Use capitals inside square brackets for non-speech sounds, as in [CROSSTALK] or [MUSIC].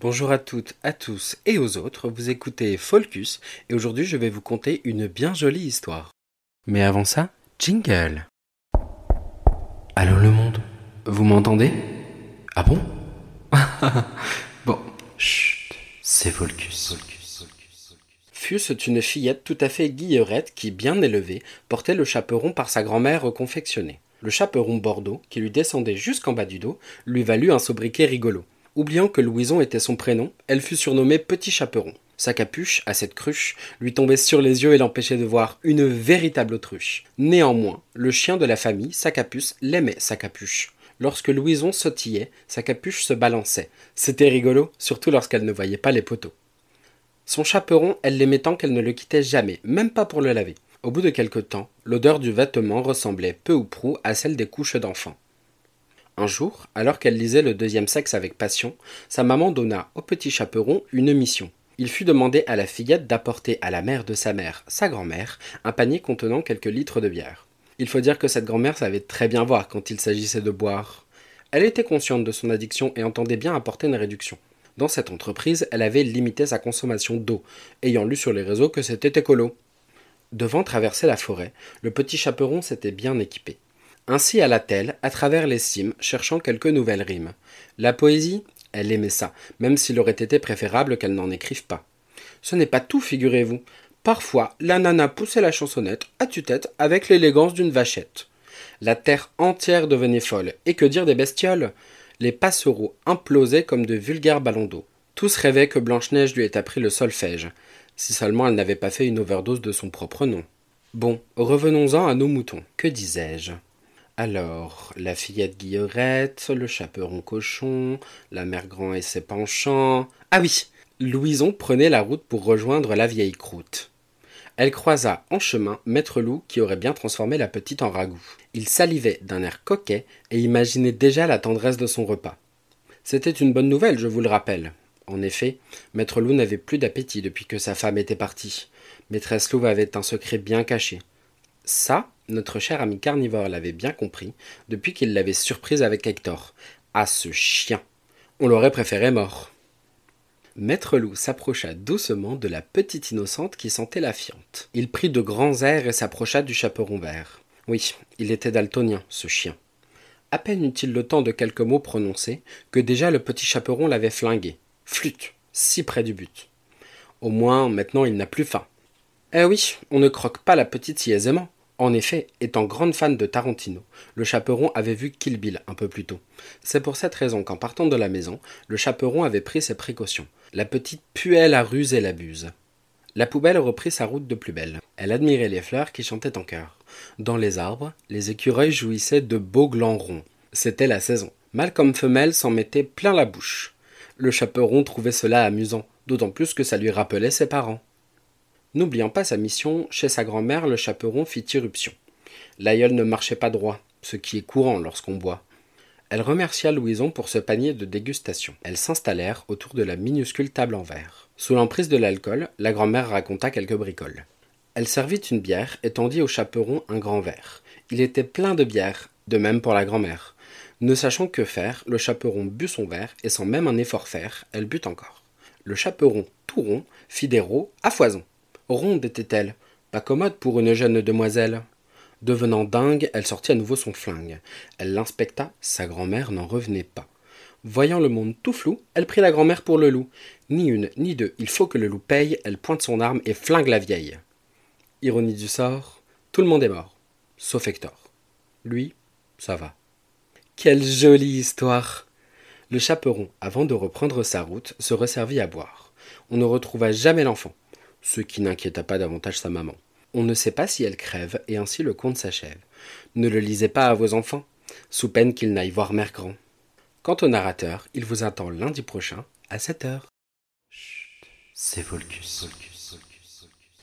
Bonjour à toutes, à tous et aux autres, vous écoutez Folcus et aujourd'hui je vais vous conter une bien jolie histoire. Mais avant ça, jingle. Allô le monde, vous m'entendez? Ah bon? [LAUGHS] Bon, chut, c'est Folcus. Fus une fillette tout à fait guillerette qui, bien élevée, portait le chaperon par sa grand-mère reconfectionné. Le chaperon bordeaux, qui lui descendait jusqu'en bas du dos, lui valut un sobriquet rigolo. Oubliant que Louison était son prénom, elle fut surnommée Petit Chaperon. Sa capuche, à cette cruche, lui tombait sur les yeux et l'empêchait de voir une véritable autruche. Néanmoins, le chien de la famille, sa capuce, l'aimait, sa capuche. Lorsque Louison sautillait, sa capuche se balançait. C'était rigolo, surtout lorsqu'elle ne voyait pas les poteaux. Son chaperon, elle l'aimait tant qu'elle ne le quittait jamais, même pas pour le laver. Au bout de quelque temps, l'odeur du vêtement ressemblait peu ou prou à celle des couches d'enfants. Un jour, alors qu'elle lisait le deuxième sexe avec passion, sa maman donna au petit chaperon une mission. Il fut demandé à la fillette d'apporter à la mère de sa mère, sa grand-mère, un panier contenant quelques litres de bière. Il faut dire que cette grand-mère savait très bien voir quand il s'agissait de boire. Elle était consciente de son addiction et entendait bien apporter une réduction. Dans cette entreprise, elle avait limité sa consommation d'eau, ayant lu sur les réseaux que c'était écolo. Devant traverser la forêt, le petit chaperon s'était bien équipé. Ainsi alla-t-elle, à travers les cimes, cherchant quelques nouvelles rimes. La poésie, elle aimait ça, même s'il aurait été préférable qu'elle n'en écrive pas. Ce n'est pas tout, figurez-vous. Parfois, la nana poussait la chansonnette à tue-tête avec l'élégance d'une vachette. La terre entière devenait folle, et que dire des bestioles? Les passereaux implosaient comme de vulgaires ballons d'eau. Tous rêvaient que Blanche-Neige lui ait appris le solfège, si seulement elle n'avait pas fait une overdose de son propre nom. Bon, revenons-en à nos moutons. Que disais-je? Alors, la fillette Guillerette, le chaperon cochon, la mère Grand et ses penchants. Ah oui, Louison prenait la route pour rejoindre la vieille croûte. Elle croisa en chemin Maître Loup qui aurait bien transformé la petite en ragoût. Il salivait d'un air coquet et imaginait déjà la tendresse de son repas. C'était une bonne nouvelle, je vous le rappelle. En effet, Maître Loup n'avait plus d'appétit depuis que sa femme était partie. Maîtresse Loup avait un secret bien caché. Ça, notre cher ami carnivore l'avait bien compris depuis qu'il l'avait surprise avec Hector. Ah, ce chien On l'aurait préféré mort. Maître Loup s'approcha doucement de la petite innocente qui sentait la fiente. Il prit de grands airs et s'approcha du chaperon vert. Oui, il était daltonien, ce chien. À peine eut-il le temps de quelques mots prononcés que déjà le petit chaperon l'avait flingué. Flûte, si près du but. Au moins, maintenant, il n'a plus faim. Eh oui, on ne croque pas la petite si aisément. En effet, étant grande fan de Tarantino, le chaperon avait vu Kill Bill un peu plus tôt. C'est pour cette raison qu'en partant de la maison, le chaperon avait pris ses précautions. La petite puait la ruse et l'abuse. La poubelle reprit sa route de plus belle. Elle admirait les fleurs qui chantaient en chœur. Dans les arbres, les écureuils jouissaient de beaux glands ronds. C'était la saison. Mâle comme femelle s'en mettait plein la bouche. Le chaperon trouvait cela amusant, d'autant plus que ça lui rappelait ses parents. N'oubliant pas sa mission, chez sa grand-mère, le chaperon fit irruption. L'aïeul ne marchait pas droit, ce qui est courant lorsqu'on boit. Elle remercia Louison pour ce panier de dégustation. Elles s'installèrent autour de la minuscule table en verre. Sous l'emprise de l'alcool, la grand-mère raconta quelques bricoles. Elle servit une bière et tendit au chaperon un grand verre. Il était plein de bière, de même pour la grand-mère. Ne sachant que faire, le chaperon but son verre et sans même un effort faire, elle but encore. Le chaperon, tout rond, fit des rots à foison. Ronde était-elle, pas commode pour une jeune demoiselle. Devenant dingue, elle sortit à nouveau son flingue. Elle l'inspecta, sa grand-mère n'en revenait pas. Voyant le monde tout flou, elle prit la grand-mère pour le loup. Ni une, ni deux, il faut que le loup paye, elle pointe son arme et flingue la vieille. Ironie du sort, tout le monde est mort, sauf Hector. Lui, ça va. Quelle jolie histoire Le chaperon, avant de reprendre sa route, se resservit à boire. On ne retrouva jamais l'enfant ce qui n'inquiéta pas davantage sa maman. On ne sait pas si elle crève, et ainsi le conte s'achève. Ne le lisez pas à vos enfants, sous peine qu'ils n'aillent voir Mère Grand. Quant au narrateur, il vous attend lundi prochain, à 7 heures. C'est Volcus.